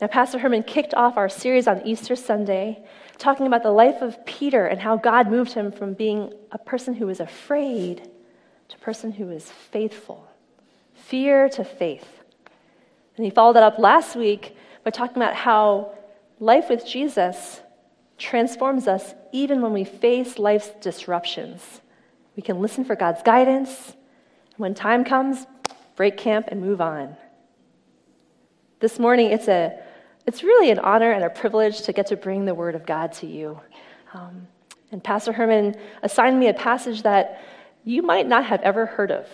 Now, Pastor Herman kicked off our series on Easter Sunday talking about the life of Peter and how God moved him from being a person who was afraid to a person who was faithful. Fear to faith. And he followed that up last week by talking about how life with Jesus transforms us even when we face life's disruptions. We can listen for God's guidance. When time comes, break camp and move on. This morning, it's, a, it's really an honor and a privilege to get to bring the Word of God to you. Um, and Pastor Herman assigned me a passage that you might not have ever heard of.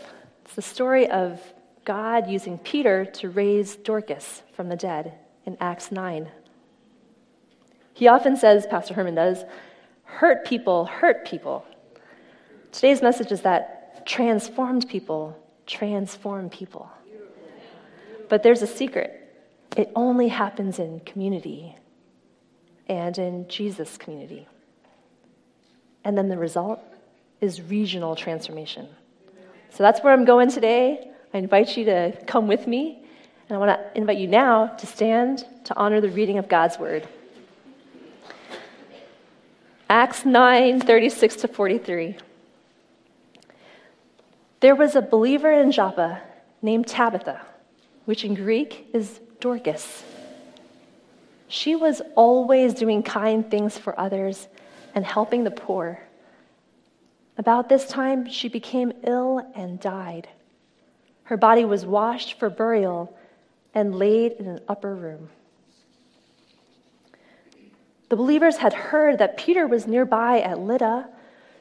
It's the story of God using Peter to raise Dorcas from the dead in Acts 9. He often says, Pastor Herman does, hurt people hurt people. Today's message is that transformed people transform people. But there's a secret it only happens in community and in Jesus' community. And then the result is regional transformation. So that's where I'm going today. I invite you to come with me. And I want to invite you now to stand to honor the reading of God's word. Acts 9 36 to 43. There was a believer in Joppa named Tabitha, which in Greek is Dorcas. She was always doing kind things for others and helping the poor. About this time, she became ill and died. Her body was washed for burial and laid in an upper room. The believers had heard that Peter was nearby at Lydda,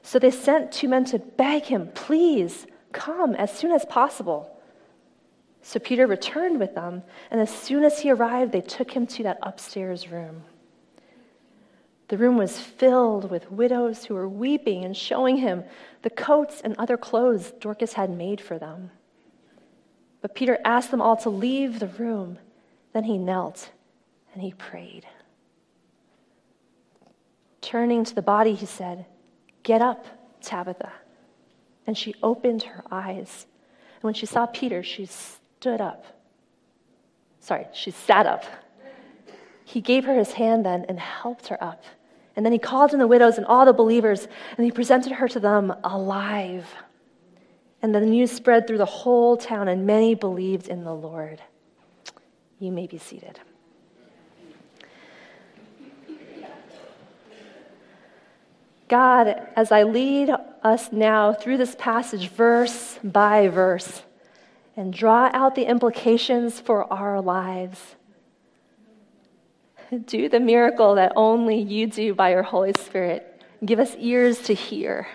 so they sent two men to beg him, Please come as soon as possible. So Peter returned with them, and as soon as he arrived, they took him to that upstairs room. The room was filled with widows who were weeping and showing him the coats and other clothes Dorcas had made for them. But Peter asked them all to leave the room. Then he knelt and he prayed. Turning to the body, he said, Get up, Tabitha. And she opened her eyes. And when she saw Peter, she stood up. Sorry, she sat up. He gave her his hand then and helped her up. And then he called in the widows and all the believers, and he presented her to them alive. And the news spread through the whole town, and many believed in the Lord. You may be seated. God, as I lead us now through this passage, verse by verse, and draw out the implications for our lives. Do the miracle that only you do by your Holy Spirit. Give us ears to hear.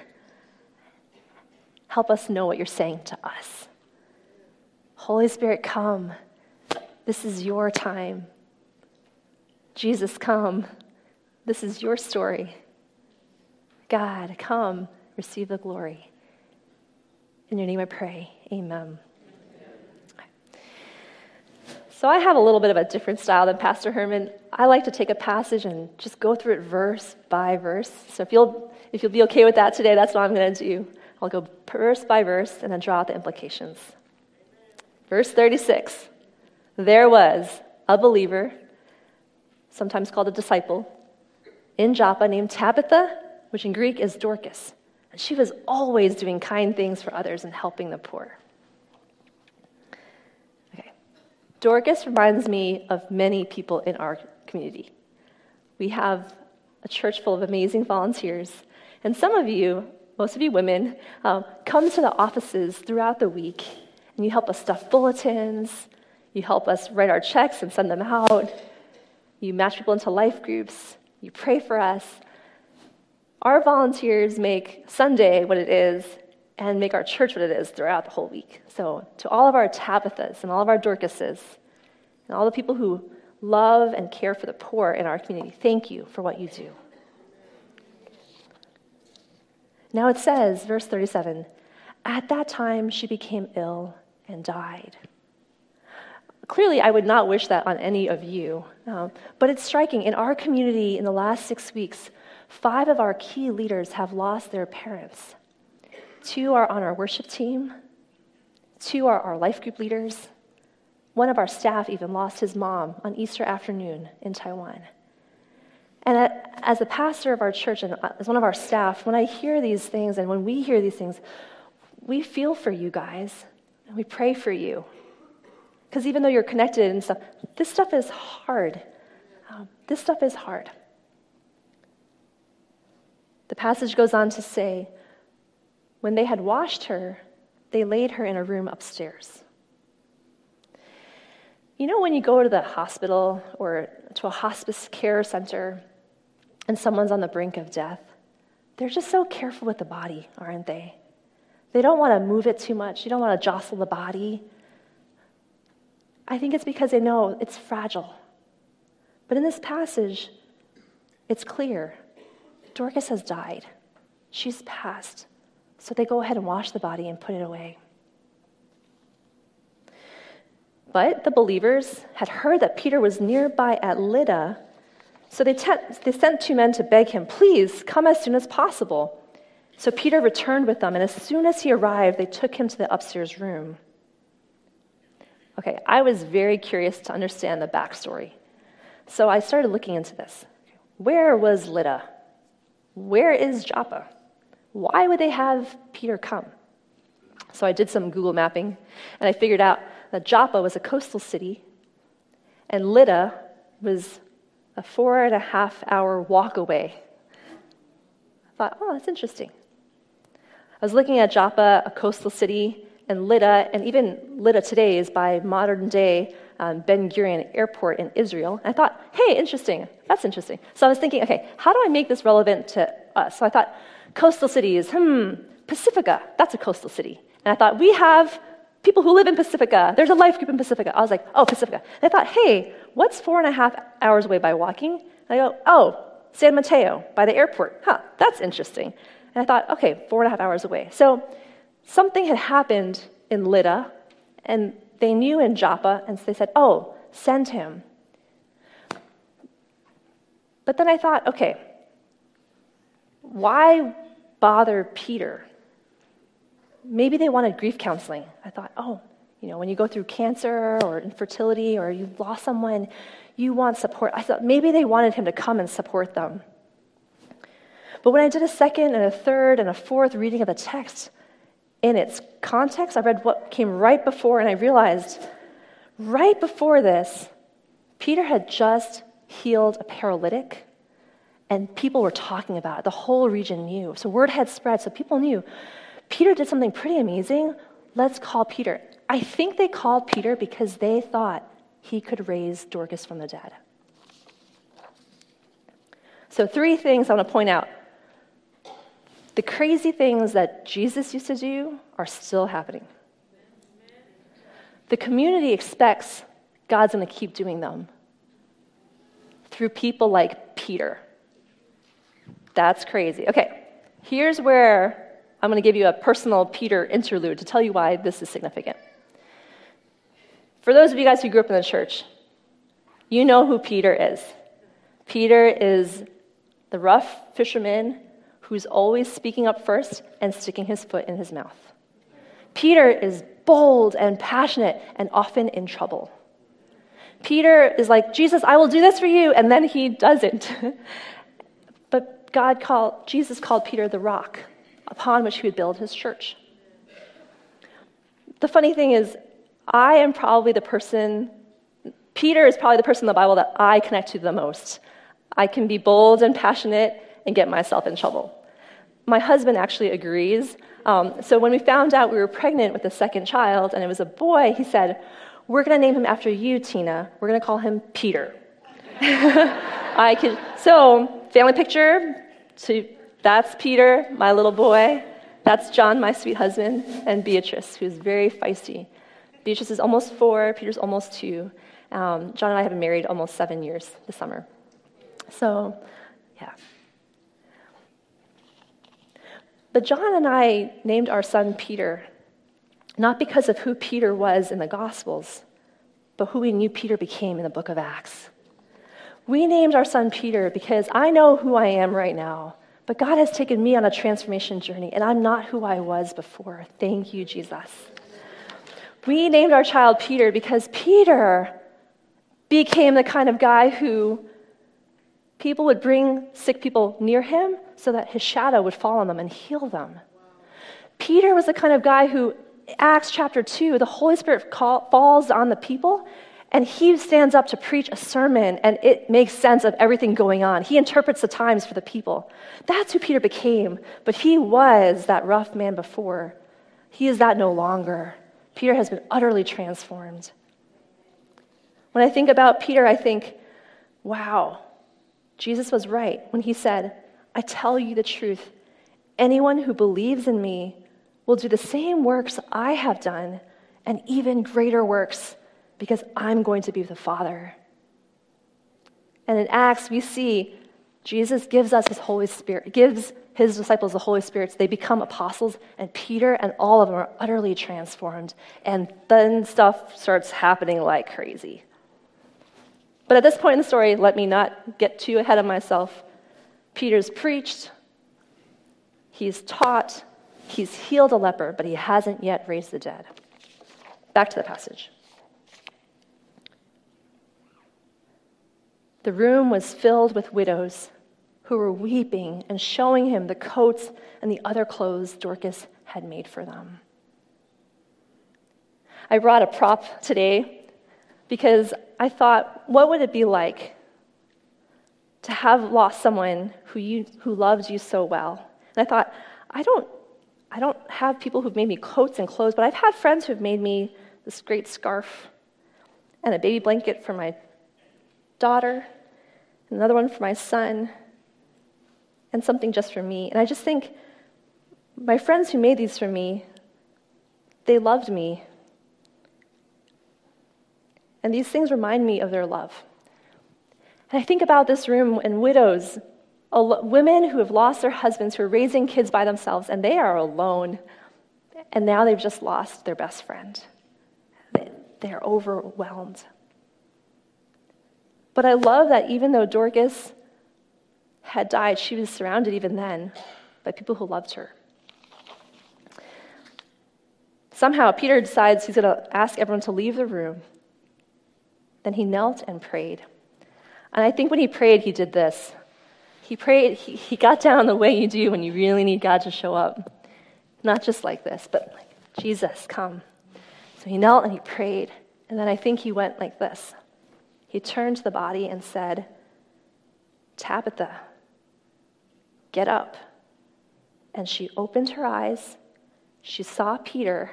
Help us know what you're saying to us. Holy Spirit, come. This is your time. Jesus, come. This is your story. God, come. Receive the glory. In your name I pray. Amen. So I have a little bit of a different style than Pastor Herman. I like to take a passage and just go through it verse by verse. So if you'll if you'll be okay with that today, that's what I'm going to do. I'll go verse by verse and then draw out the implications. Verse 36. There was a believer, sometimes called a disciple, in Joppa named Tabitha, which in Greek is Dorcas. And she was always doing kind things for others and helping the poor. Dorcas reminds me of many people in our community. We have a church full of amazing volunteers, and some of you, most of you women, um, come to the offices throughout the week and you help us stuff bulletins, you help us write our checks and send them out, you match people into life groups, you pray for us. Our volunteers make Sunday what it is and make our church what it is throughout the whole week. So, to all of our Tabithas and all of our Dorcases, and all the people who love and care for the poor in our community, thank you for what you do. Now it says, verse 37 At that time she became ill and died. Clearly, I would not wish that on any of you, um, but it's striking. In our community, in the last six weeks, five of our key leaders have lost their parents. Two are on our worship team, two are our life group leaders, one of our staff even lost his mom on Easter afternoon in Taiwan. And as a pastor of our church and as one of our staff, when I hear these things and when we hear these things, we feel for you guys and we pray for you. Because even though you're connected and stuff, this stuff is hard. Um, this stuff is hard. The passage goes on to say, when they had washed her, they laid her in a room upstairs. You know, when you go to the hospital or to a hospice care center and someone's on the brink of death, they're just so careful with the body, aren't they? They don't want to move it too much. You don't want to jostle the body. I think it's because they know it's fragile. But in this passage, it's clear Dorcas has died, she's passed. So they go ahead and wash the body and put it away. But the believers had heard that Peter was nearby at Lydda, so they, te- they sent two men to beg him, Please come as soon as possible. So Peter returned with them, and as soon as he arrived, they took him to the upstairs room. Okay, I was very curious to understand the backstory. So I started looking into this. Where was Lydda? Where is Joppa? Why would they have Peter come? So I did some Google mapping, and I figured out that Joppa was a coastal city, and Lydda was a four and a half hour walk away. I thought, oh, that's interesting. I was looking at Joppa, a coastal city, and Lydda, and even Lydda today is by modern day um, Ben Gurion Airport in Israel. And I thought, hey, interesting. That's interesting. So I was thinking, okay, how do I make this relevant to us? So I thought, coastal cities, hmm, Pacifica, that's a coastal city. And I thought, we have people who live in Pacifica. There's a life group in Pacifica. I was like, oh, Pacifica. And I thought, hey, what's four and a half hours away by walking? And I go, oh, San Mateo by the airport. Huh, that's interesting. And I thought, okay, four and a half hours away. So something had happened in Lydda, and they knew in Joppa, and so they said, Oh, send him. But then I thought, okay, why bother Peter? Maybe they wanted grief counseling. I thought, oh, you know, when you go through cancer or infertility or you've lost someone, you want support. I thought maybe they wanted him to come and support them. But when I did a second and a third and a fourth reading of the text, in its context, I read what came right before, and I realized right before this, Peter had just healed a paralytic, and people were talking about it. The whole region knew. So word had spread, so people knew. Peter did something pretty amazing. Let's call Peter. I think they called Peter because they thought he could raise Dorcas from the dead. So, three things I want to point out the crazy things that Jesus used to do are still happening. The community expects God's going to keep doing them through people like Peter. That's crazy. Okay, here's where I'm going to give you a personal Peter interlude to tell you why this is significant. For those of you guys who grew up in the church, you know who Peter is. Peter is the rough fisherman who's always speaking up first and sticking his foot in his mouth. Peter is bold and passionate and often in trouble. Peter is like, Jesus, I will do this for you, and then he doesn't. but God called, Jesus called Peter the rock upon which he would build his church. The funny thing is, I am probably the person, Peter is probably the person in the Bible that I connect to the most. I can be bold and passionate and get myself in trouble. My husband actually agrees. Um, so when we found out we were pregnant with the second child and it was a boy, he said, We're going to name him after you, Tina. We're going to call him Peter. I could, so, family picture. So that's Peter, my little boy. That's John, my sweet husband, and Beatrice, who's very feisty. Beatrice is almost four, Peter's almost two. Um, John and I have been married almost seven years this summer. So, yeah. But John and I named our son Peter, not because of who Peter was in the Gospels, but who we knew Peter became in the book of Acts. We named our son Peter because I know who I am right now, but God has taken me on a transformation journey, and I'm not who I was before. Thank you, Jesus. We named our child Peter because Peter became the kind of guy who people would bring sick people near him so that his shadow would fall on them and heal them. Peter was the kind of guy who, Acts chapter 2, the Holy Spirit call, falls on the people and he stands up to preach a sermon and it makes sense of everything going on. He interprets the times for the people. That's who Peter became, but he was that rough man before. He is that no longer. Peter has been utterly transformed. When I think about Peter, I think, wow, Jesus was right when he said, I tell you the truth. Anyone who believes in me will do the same works I have done and even greater works because I'm going to be with the Father. And in Acts, we see Jesus gives us his Holy Spirit, gives his disciples the Holy Spirit. So they become apostles, and Peter and all of them are utterly transformed. And then stuff starts happening like crazy. But at this point in the story, let me not get too ahead of myself. Peter's preached, he's taught, he's healed a leper, but he hasn't yet raised the dead. Back to the passage. The room was filled with widows who were weeping and showing him the coats and the other clothes Dorcas had made for them. I brought a prop today because I thought, what would it be like to have lost someone who, you, who loved you so well? And I thought, I don't, I don't have people who've made me coats and clothes, but I've had friends who've made me this great scarf and a baby blanket for my daughter, another one for my son, and something just for me. And I just think my friends who made these for me, they loved me. And these things remind me of their love. And I think about this room and widows, women who have lost their husbands, who are raising kids by themselves, and they are alone. And now they've just lost their best friend. They're overwhelmed. But I love that even though Dorcas had died, she was surrounded even then by people who loved her. Somehow, Peter decides he's going to ask everyone to leave the room. Then he knelt and prayed. And I think when he prayed, he did this. He prayed, he, he got down the way you do when you really need God to show up. Not just like this, but like, Jesus, come. So he knelt and he prayed. And then I think he went like this. He turned to the body and said, Tabitha, Get up. And she opened her eyes, she saw Peter,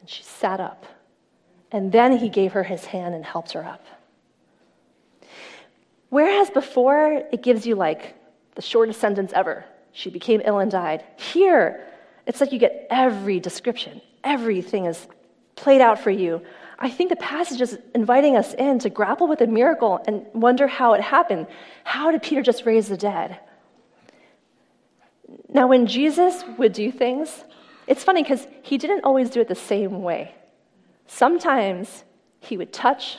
and she sat up. And then he gave her his hand and helped her up. Whereas before, it gives you like the shortest sentence ever she became ill and died. Here, it's like you get every description, everything is played out for you. I think the passage is inviting us in to grapple with a miracle and wonder how it happened. How did Peter just raise the dead? Now, when Jesus would do things, it's funny because he didn't always do it the same way. Sometimes he would touch,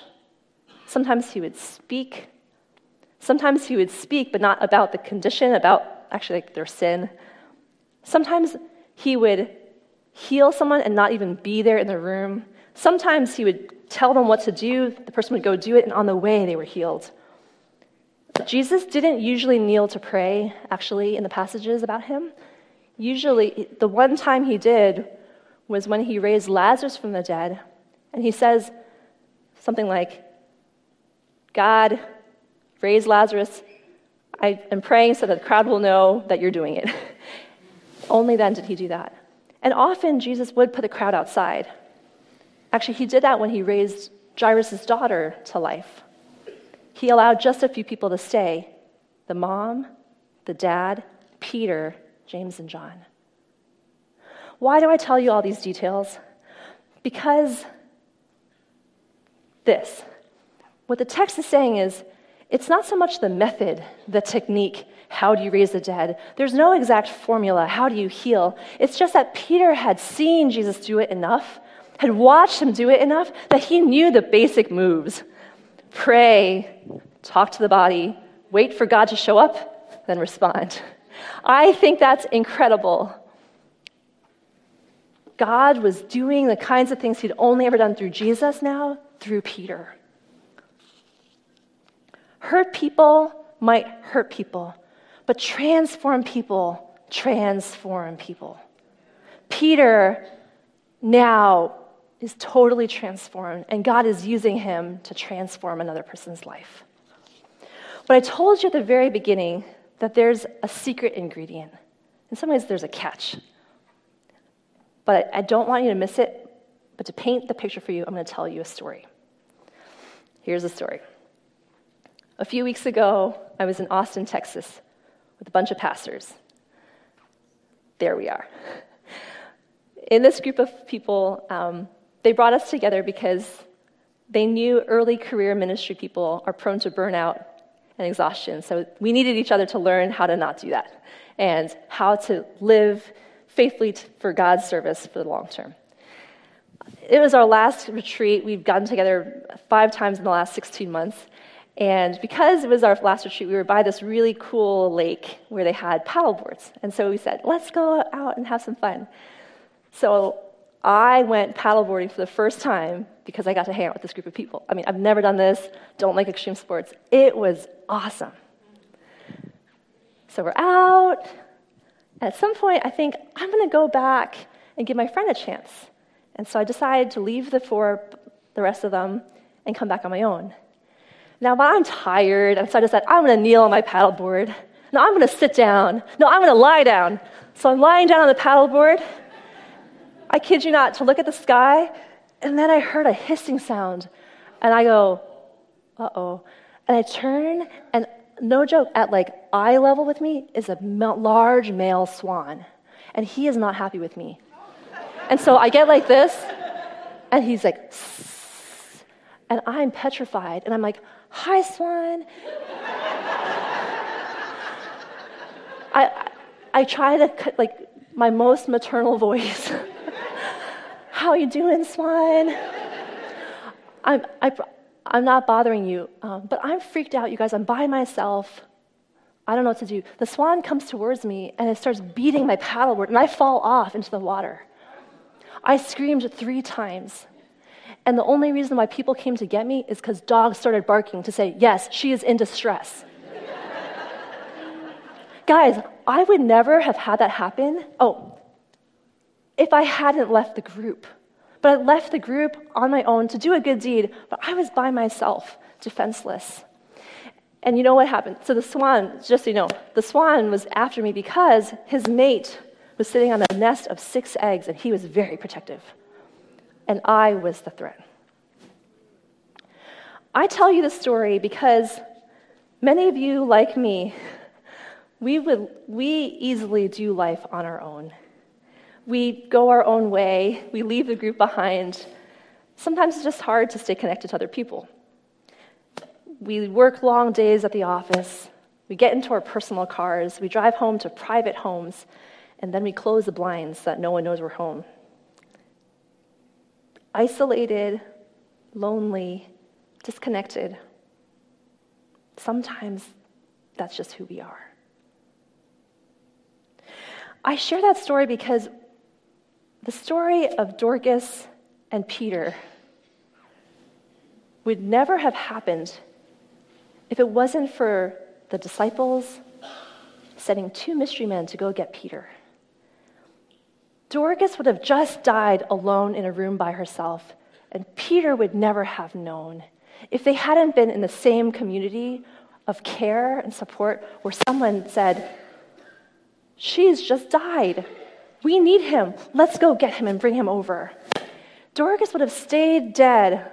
sometimes he would speak, sometimes he would speak, but not about the condition, about actually like their sin. Sometimes he would heal someone and not even be there in the room. Sometimes he would tell them what to do, the person would go do it, and on the way they were healed. Jesus didn't usually kneel to pray, actually, in the passages about him. Usually, the one time he did was when he raised Lazarus from the dead. And he says something like, God, raise Lazarus. I am praying so that the crowd will know that you're doing it. Only then did he do that. And often Jesus would put the crowd outside. Actually, he did that when he raised Jairus' daughter to life he allowed just a few people to stay the mom, the dad, Peter, James, and John. Why do I tell you all these details? Because this. What the text is saying is it's not so much the method, the technique, how do you raise the dead? There's no exact formula, how do you heal? It's just that Peter had seen Jesus do it enough, had watched him do it enough, that he knew the basic moves pray, talk to the body, wait for God to show up, then respond. I think that's incredible. God was doing the kinds of things he'd only ever done through Jesus now through Peter. Hurt people might hurt people, but transform people transform people. Peter now is totally transformed, and God is using him to transform another person's life. But I told you at the very beginning that there's a secret ingredient. In some ways, there's a catch. But I don't want you to miss it. But to paint the picture for you, I'm going to tell you a story. Here's a story. A few weeks ago, I was in Austin, Texas, with a bunch of pastors. There we are. In this group of people, um, they brought us together because they knew early career ministry people are prone to burnout and exhaustion. So we needed each other to learn how to not do that and how to live faithfully for God's service for the long term. It was our last retreat. We've gotten together five times in the last 16 months. And because it was our last retreat, we were by this really cool lake where they had paddle boards. And so we said, let's go out and have some fun. So I went paddleboarding for the first time because I got to hang out with this group of people. I mean, I've never done this, don't like extreme sports. It was awesome. So we're out. At some point, I think I'm going to go back and give my friend a chance. And so I decided to leave the four, the rest of them, and come back on my own. Now, but I'm tired, and so I decided I'm going to kneel on my paddleboard. No, I'm going to sit down. No, I'm going to lie down. So I'm lying down on the paddleboard I kid you not, to look at the sky, and then I heard a hissing sound. And I go, uh oh. And I turn, and no joke, at like eye level with me is a large male swan. And he is not happy with me. And so I get like this, and he's like, Sss. and I'm petrified. And I'm like, hi, swan. I, I try to, cut like, my most maternal voice. How you doing, swine? I'm, I, am i am not bothering you, um, but I'm freaked out, you guys. I'm by myself. I don't know what to do. The swan comes towards me and it starts beating my paddleboard, and I fall off into the water. I screamed three times. And the only reason why people came to get me is because dogs started barking to say, Yes, she is in distress. Guys, I would never have had that happen. Oh, if I hadn't left the group. But I left the group on my own to do a good deed, but I was by myself, defenseless. And you know what happened? So the swan, just so you know, the swan was after me because his mate was sitting on a nest of six eggs and he was very protective. And I was the threat. I tell you this story because many of you, like me, we, would, we easily do life on our own we go our own way, we leave the group behind. Sometimes it's just hard to stay connected to other people. We work long days at the office, we get into our personal cars, we drive home to private homes, and then we close the blinds so that no one knows we're home. Isolated, lonely, disconnected. Sometimes that's just who we are. I share that story because the story of Dorcas and Peter would never have happened if it wasn't for the disciples sending two mystery men to go get Peter. Dorcas would have just died alone in a room by herself, and Peter would never have known if they hadn't been in the same community of care and support where someone said, She's just died. We need him. Let's go get him and bring him over. Dorcas would have stayed dead.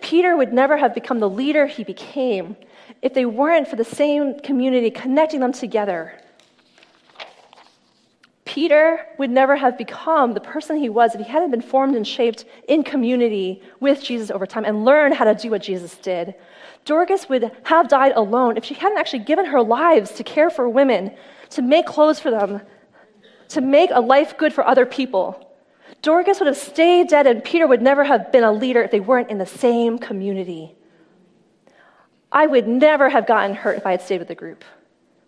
Peter would never have become the leader he became if they weren't for the same community connecting them together. Peter would never have become the person he was if he hadn't been formed and shaped in community with Jesus over time and learned how to do what Jesus did. Dorcas would have died alone if she hadn't actually given her lives to care for women, to make clothes for them, to make a life good for other people. Dorcas would have stayed dead, and Peter would never have been a leader if they weren't in the same community. I would never have gotten hurt if I had stayed with the group,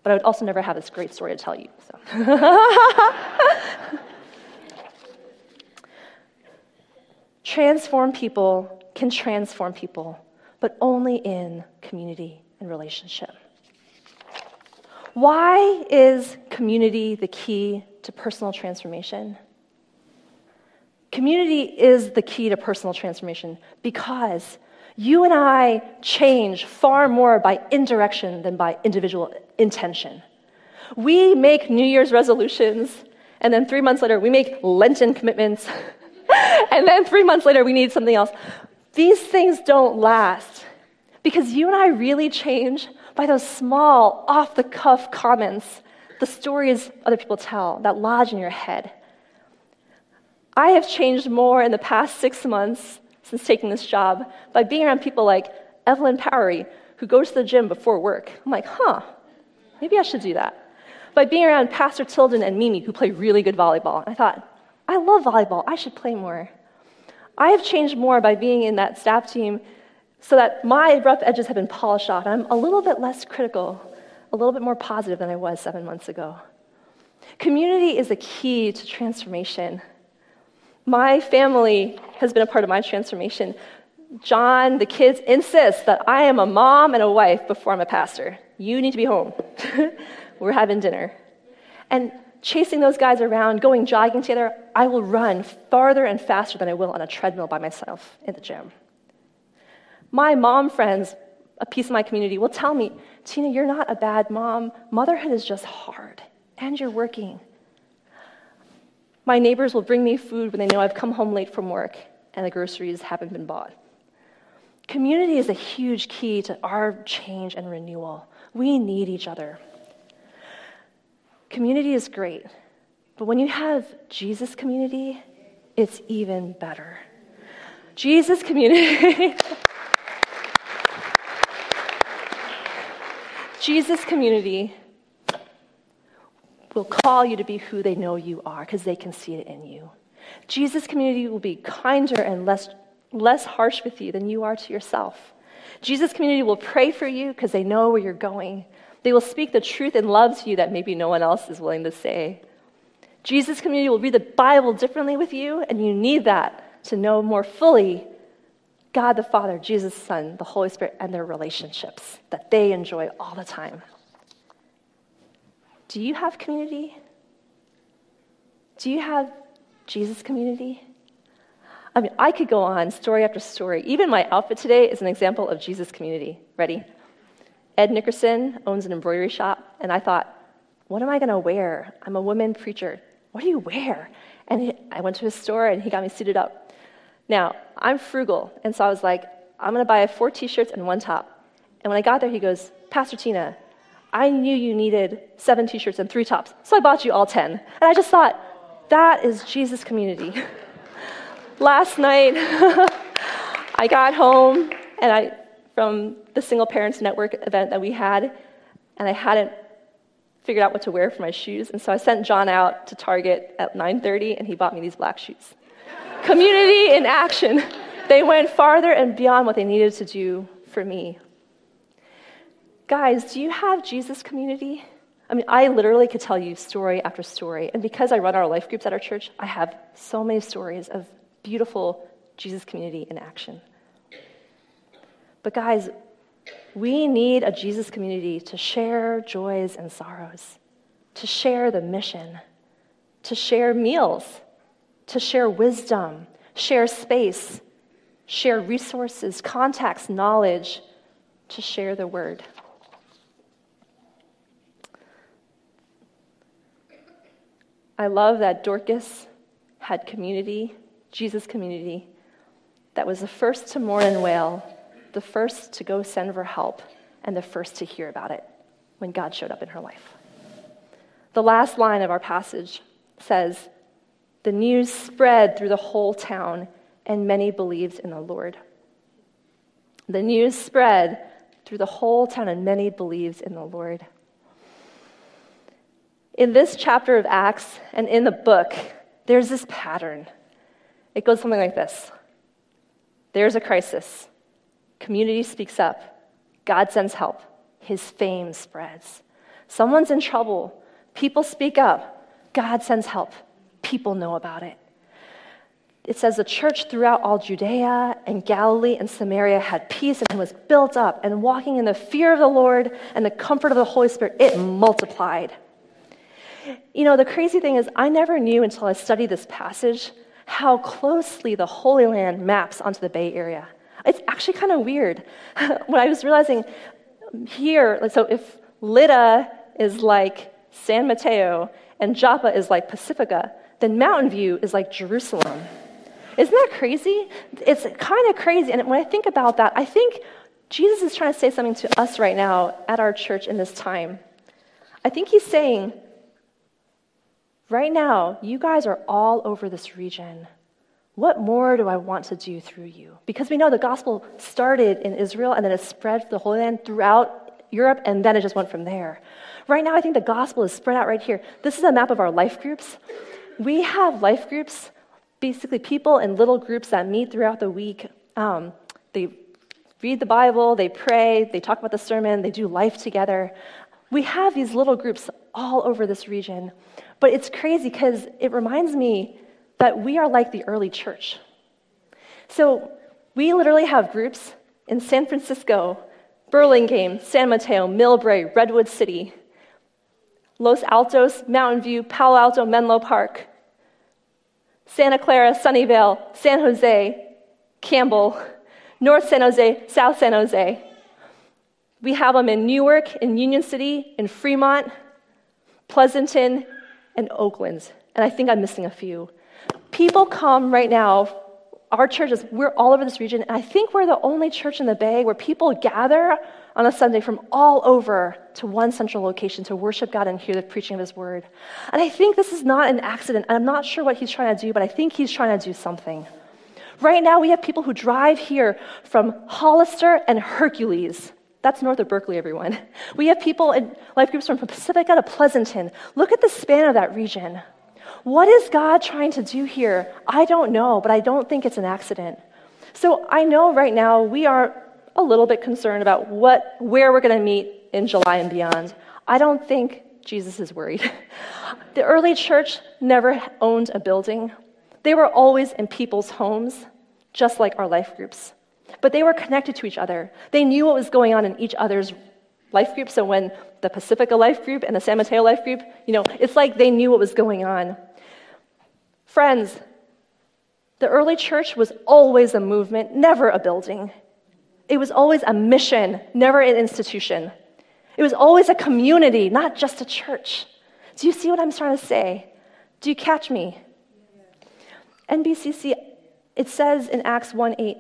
but I would also never have this great story to tell you. So. Transform people can transform people, but only in community and relationship. Why is community the key to personal transformation? Community is the key to personal transformation because you and I change far more by indirection than by individual intention. We make New Year's resolutions, and then three months later, we make Lenten commitments, and then three months later, we need something else. These things don't last because you and I really change by those small, off the cuff comments, the stories other people tell that lodge in your head. I have changed more in the past six months since taking this job by being around people like Evelyn Powery, who goes to the gym before work. I'm like, huh, maybe I should do that. By being around Pastor Tilden and Mimi, who play really good volleyball. I thought, I love volleyball, I should play more. I have changed more by being in that staff team so that my rough edges have been polished off. I'm a little bit less critical, a little bit more positive than I was seven months ago. Community is a key to transformation. My family has been a part of my transformation. John, the kids insist that I am a mom and a wife before I'm a pastor. You need to be home. We're having dinner. And chasing those guys around, going jogging together, I will run farther and faster than I will on a treadmill by myself in the gym. My mom friends, a piece of my community, will tell me, Tina, you're not a bad mom. Motherhood is just hard, and you're working. My neighbors will bring me food when they know I've come home late from work and the groceries haven't been bought. Community is a huge key to our change and renewal. We need each other. Community is great, but when you have Jesus community, it's even better. Jesus community. Jesus community will call you to be who they know you are because they can see it in you. Jesus community will be kinder and less, less harsh with you than you are to yourself. Jesus community will pray for you because they know where you're going. They will speak the truth and love to you that maybe no one else is willing to say. Jesus community will read the Bible differently with you, and you need that to know more fully God the Father, Jesus Son, the Holy Spirit, and their relationships that they enjoy all the time. Do you have community? Do you have Jesus community? I mean, I could go on story after story. Even my outfit today is an example of Jesus community. Ready? Ed Nickerson owns an embroidery shop, and I thought, what am I going to wear? I'm a woman preacher. What do you wear? And he, I went to his store, and he got me suited up. Now, I'm frugal, and so I was like, I'm going to buy four t shirts and one top. And when I got there, he goes, Pastor Tina, I knew you needed seven t shirts and three tops, so I bought you all 10. And I just thought, that is Jesus community. Last night, I got home and I, from the Single Parents Network event that we had, and I hadn't figured out what to wear for my shoes, and so I sent John out to Target at 9:30, and he bought me these black shoes. Community in action. They went farther and beyond what they needed to do for me. Guys, do you have Jesus community? I mean, I literally could tell you story after story. And because I run our life groups at our church, I have so many stories of beautiful Jesus community in action. But, guys, we need a Jesus community to share joys and sorrows, to share the mission, to share meals, to share wisdom, share space, share resources, contacts, knowledge, to share the word. I love that Dorcas had community, Jesus community, that was the first to mourn and wail, the first to go send for help, and the first to hear about it when God showed up in her life. The last line of our passage says, the news spread through the whole town, and many believed in the Lord. The news spread through the whole town, and many believed in the Lord. In this chapter of Acts and in the book, there's this pattern. It goes something like this There's a crisis. Community speaks up. God sends help. His fame spreads. Someone's in trouble. People speak up. God sends help people know about it. it says the church throughout all Judea and Galilee and Samaria had peace and was built up, and walking in the fear of the Lord and the comfort of the Holy Spirit, it multiplied. You know, the crazy thing is, I never knew until I studied this passage how closely the Holy Land maps onto the Bay Area. It's actually kind of weird. when I was realizing here, so if Lydda is like San Mateo and Joppa is like Pacifica, then Mountain View is like Jerusalem. Isn't that crazy? It's kind of crazy. And when I think about that, I think Jesus is trying to say something to us right now at our church in this time. I think he's saying, right now, you guys are all over this region. What more do I want to do through you? Because we know the gospel started in Israel and then it spread the Holy Land throughout Europe and then it just went from there. Right now, I think the gospel is spread out right here. This is a map of our life groups. We have life groups basically people in little groups that meet throughout the week. Um, they read the Bible, they pray, they talk about the sermon, they do life together. We have these little groups all over this region. But it's crazy because it reminds me that we are like the early church. So we literally have groups in San Francisco, Burlingame, San Mateo, Millbrae, Redwood City, Los Altos, Mountain View, Palo Alto, Menlo Park, Santa Clara, Sunnyvale, San Jose, Campbell, North San Jose, South San Jose. We have them in Newark, in Union City, in Fremont, Pleasanton, and Oakland. And I think I'm missing a few. People come right now, our churches, we're all over this region, and I think we're the only church in the Bay where people gather on a Sunday from all over to one central location to worship God and hear the preaching of His word. And I think this is not an accident. I'm not sure what He's trying to do, but I think He's trying to do something. Right now, we have people who drive here from Hollister and Hercules. That's north of Berkeley, everyone. We have people in life groups from Pacifica to Pleasanton. Look at the span of that region. What is God trying to do here? I don't know, but I don't think it's an accident. So I know right now we are a little bit concerned about what, where we're going to meet in July and beyond. I don't think Jesus is worried. the early church never owned a building, they were always in people's homes, just like our life groups. But they were connected to each other. They knew what was going on in each other's life group. So when the Pacifica life group and the San Mateo life group, you know, it's like they knew what was going on. Friends, the early church was always a movement, never a building. It was always a mission, never an institution. It was always a community, not just a church. Do you see what I'm trying to say? Do you catch me? NBCC, it says in Acts 1 8,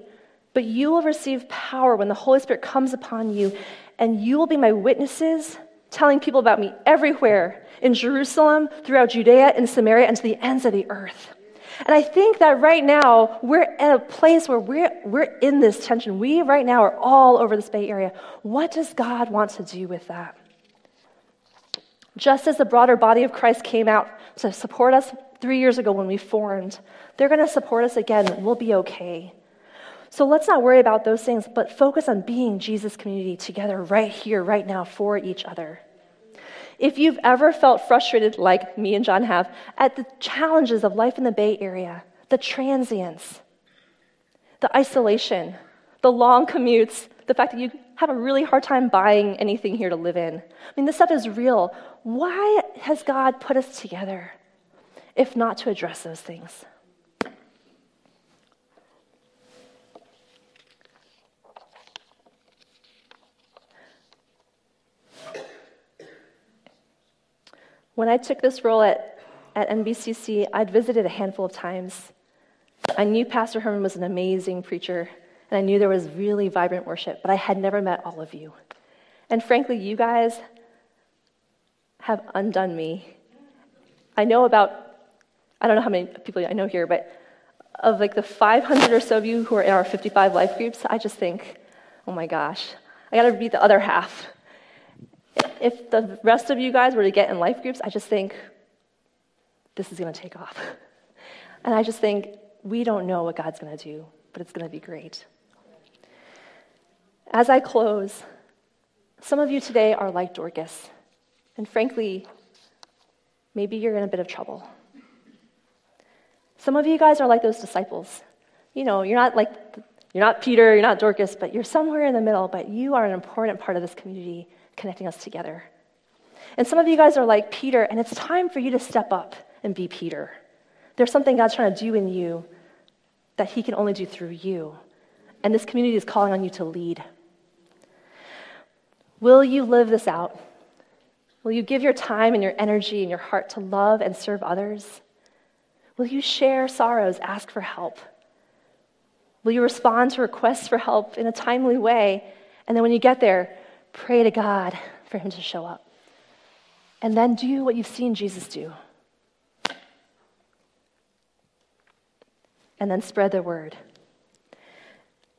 but you will receive power when the Holy Spirit comes upon you, and you will be my witnesses, telling people about me everywhere in Jerusalem, throughout Judea and Samaria, and to the ends of the earth. And I think that right now we're at a place where we're, we're in this tension. We right now are all over this Bay Area. What does God want to do with that? Just as the broader body of Christ came out to support us three years ago when we formed, they're going to support us again. We'll be okay. So let's not worry about those things, but focus on being Jesus' community together right here, right now, for each other. If you've ever felt frustrated, like me and John have, at the challenges of life in the Bay Area, the transience, the isolation, the long commutes, the fact that you have a really hard time buying anything here to live in. I mean, this stuff is real. Why has God put us together if not to address those things? When I took this role at, at NBCC, I'd visited a handful of times. I knew Pastor Herman was an amazing preacher, and I knew there was really vibrant worship, but I had never met all of you. And frankly, you guys have undone me. I know about, I don't know how many people I know here, but of like the 500 or so of you who are in our 55 life groups, I just think, oh my gosh, I gotta beat the other half if the rest of you guys were to get in life groups, I just think this is going to take off. And I just think we don't know what God's going to do, but it's going to be great. As I close, some of you today are like Dorcas, and frankly, maybe you're in a bit of trouble. Some of you guys are like those disciples. You know, you're not like, you're not Peter, you're not Dorcas, but you're somewhere in the middle, but you are an important part of this community connecting us together. And some of you guys are like Peter, and it's time for you to step up and be Peter. There's something God's trying to do in you that He can only do through you. And this community is calling on you to lead. Will you live this out? Will you give your time and your energy and your heart to love and serve others? Will you share sorrows, ask for help? Will you respond to requests for help in a timely way? And then when you get there, pray to God for Him to show up. And then do what you've seen Jesus do. And then spread the word.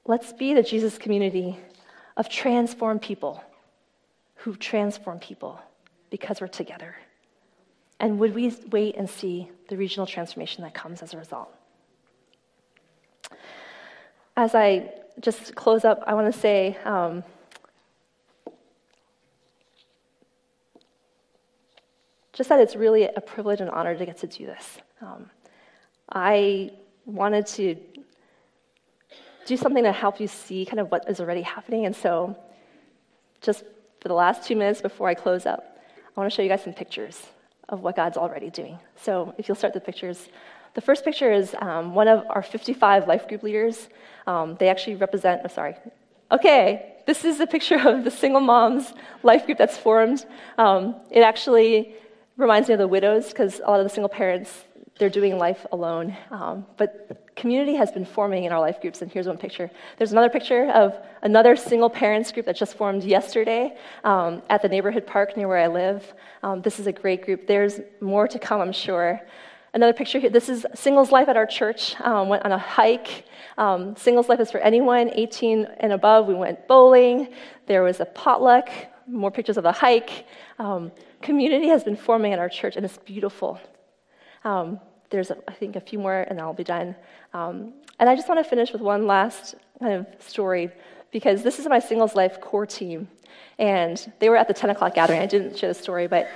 Let's be the Jesus community of transformed people who transform people because we're together. And would we wait and see the regional transformation that comes as a result? As I just close up, I want to say um, just that it's really a privilege and honor to get to do this. Um, I wanted to do something to help you see kind of what is already happening. And so, just for the last two minutes before I close up, I want to show you guys some pictures of what God's already doing. So, if you'll start the pictures. The first picture is um, one of our 55 life group leaders. Um, they actually represent, oh, sorry. Okay, this is a picture of the single moms life group that's formed. Um, it actually reminds me of the widows because a lot of the single parents they're doing life alone. Um, but community has been forming in our life groups, and here's one picture. There's another picture of another single parents group that just formed yesterday um, at the neighborhood park near where I live. Um, this is a great group. There's more to come, I'm sure. Another picture here. This is Singles Life at our church. Um, went on a hike. Um, singles Life is for anyone 18 and above. We went bowling. There was a potluck. More pictures of the hike. Um, community has been forming at our church, and it's beautiful. Um, there's, I think, a few more, and I'll be done. Um, and I just want to finish with one last kind of story because this is my singles life core team. And they were at the 10 o'clock gathering. I didn't share the story, but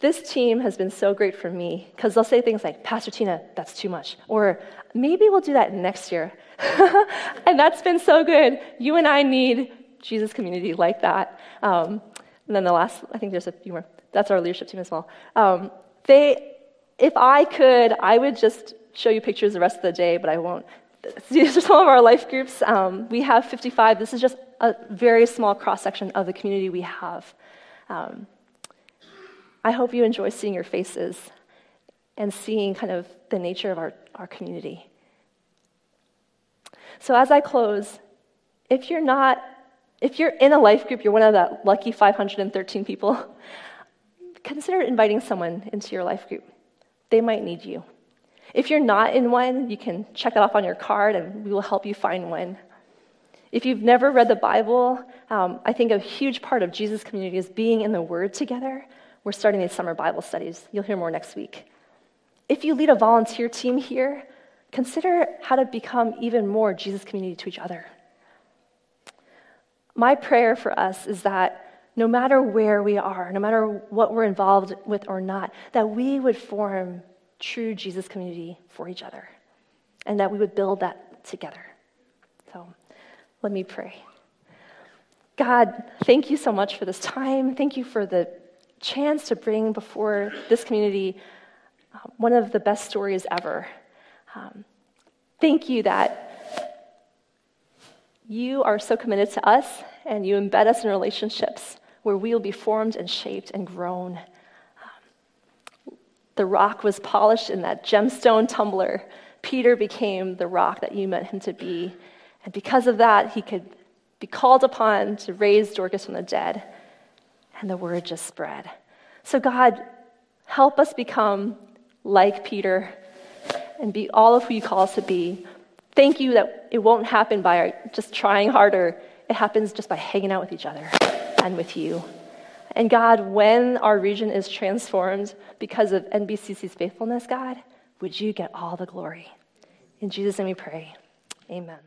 this team has been so great for me because they'll say things like, Pastor Tina, that's too much. Or maybe we'll do that next year. and that's been so good. You and I need Jesus community like that. Um, and then the last, I think there's a few more. That's our leadership team as well. Um, they, if I could, I would just show you pictures the rest of the day, but I won't. These are some of our life groups. Um, we have 55. This is just a very small cross section of the community we have. Um, I hope you enjoy seeing your faces and seeing kind of the nature of our, our community. So, as I close, if you're not, if you're in a life group, you're one of that lucky 513 people, consider inviting someone into your life group they might need you. If you're not in one, you can check that off on your card and we will help you find one. If you've never read the Bible, um, I think a huge part of Jesus' community is being in the Word together. We're starting these summer Bible studies. You'll hear more next week. If you lead a volunteer team here, consider how to become even more Jesus community to each other. My prayer for us is that no matter where we are, no matter what we're involved with or not, that we would form true Jesus community for each other and that we would build that together. So let me pray. God, thank you so much for this time. Thank you for the chance to bring before this community uh, one of the best stories ever. Um, thank you that you are so committed to us and you embed us in relationships where we'll be formed and shaped and grown. Um, the rock was polished in that gemstone tumbler. Peter became the rock that you meant him to be. And because of that, he could be called upon to raise Dorcas from the dead. And the word just spread. So, God, help us become like Peter and be all of who you call us to be. Thank you that it won't happen by just trying harder, it happens just by hanging out with each other and with you. And God, when our region is transformed because of NBCC's faithfulness, God, would you get all the glory? In Jesus' name we pray. Amen.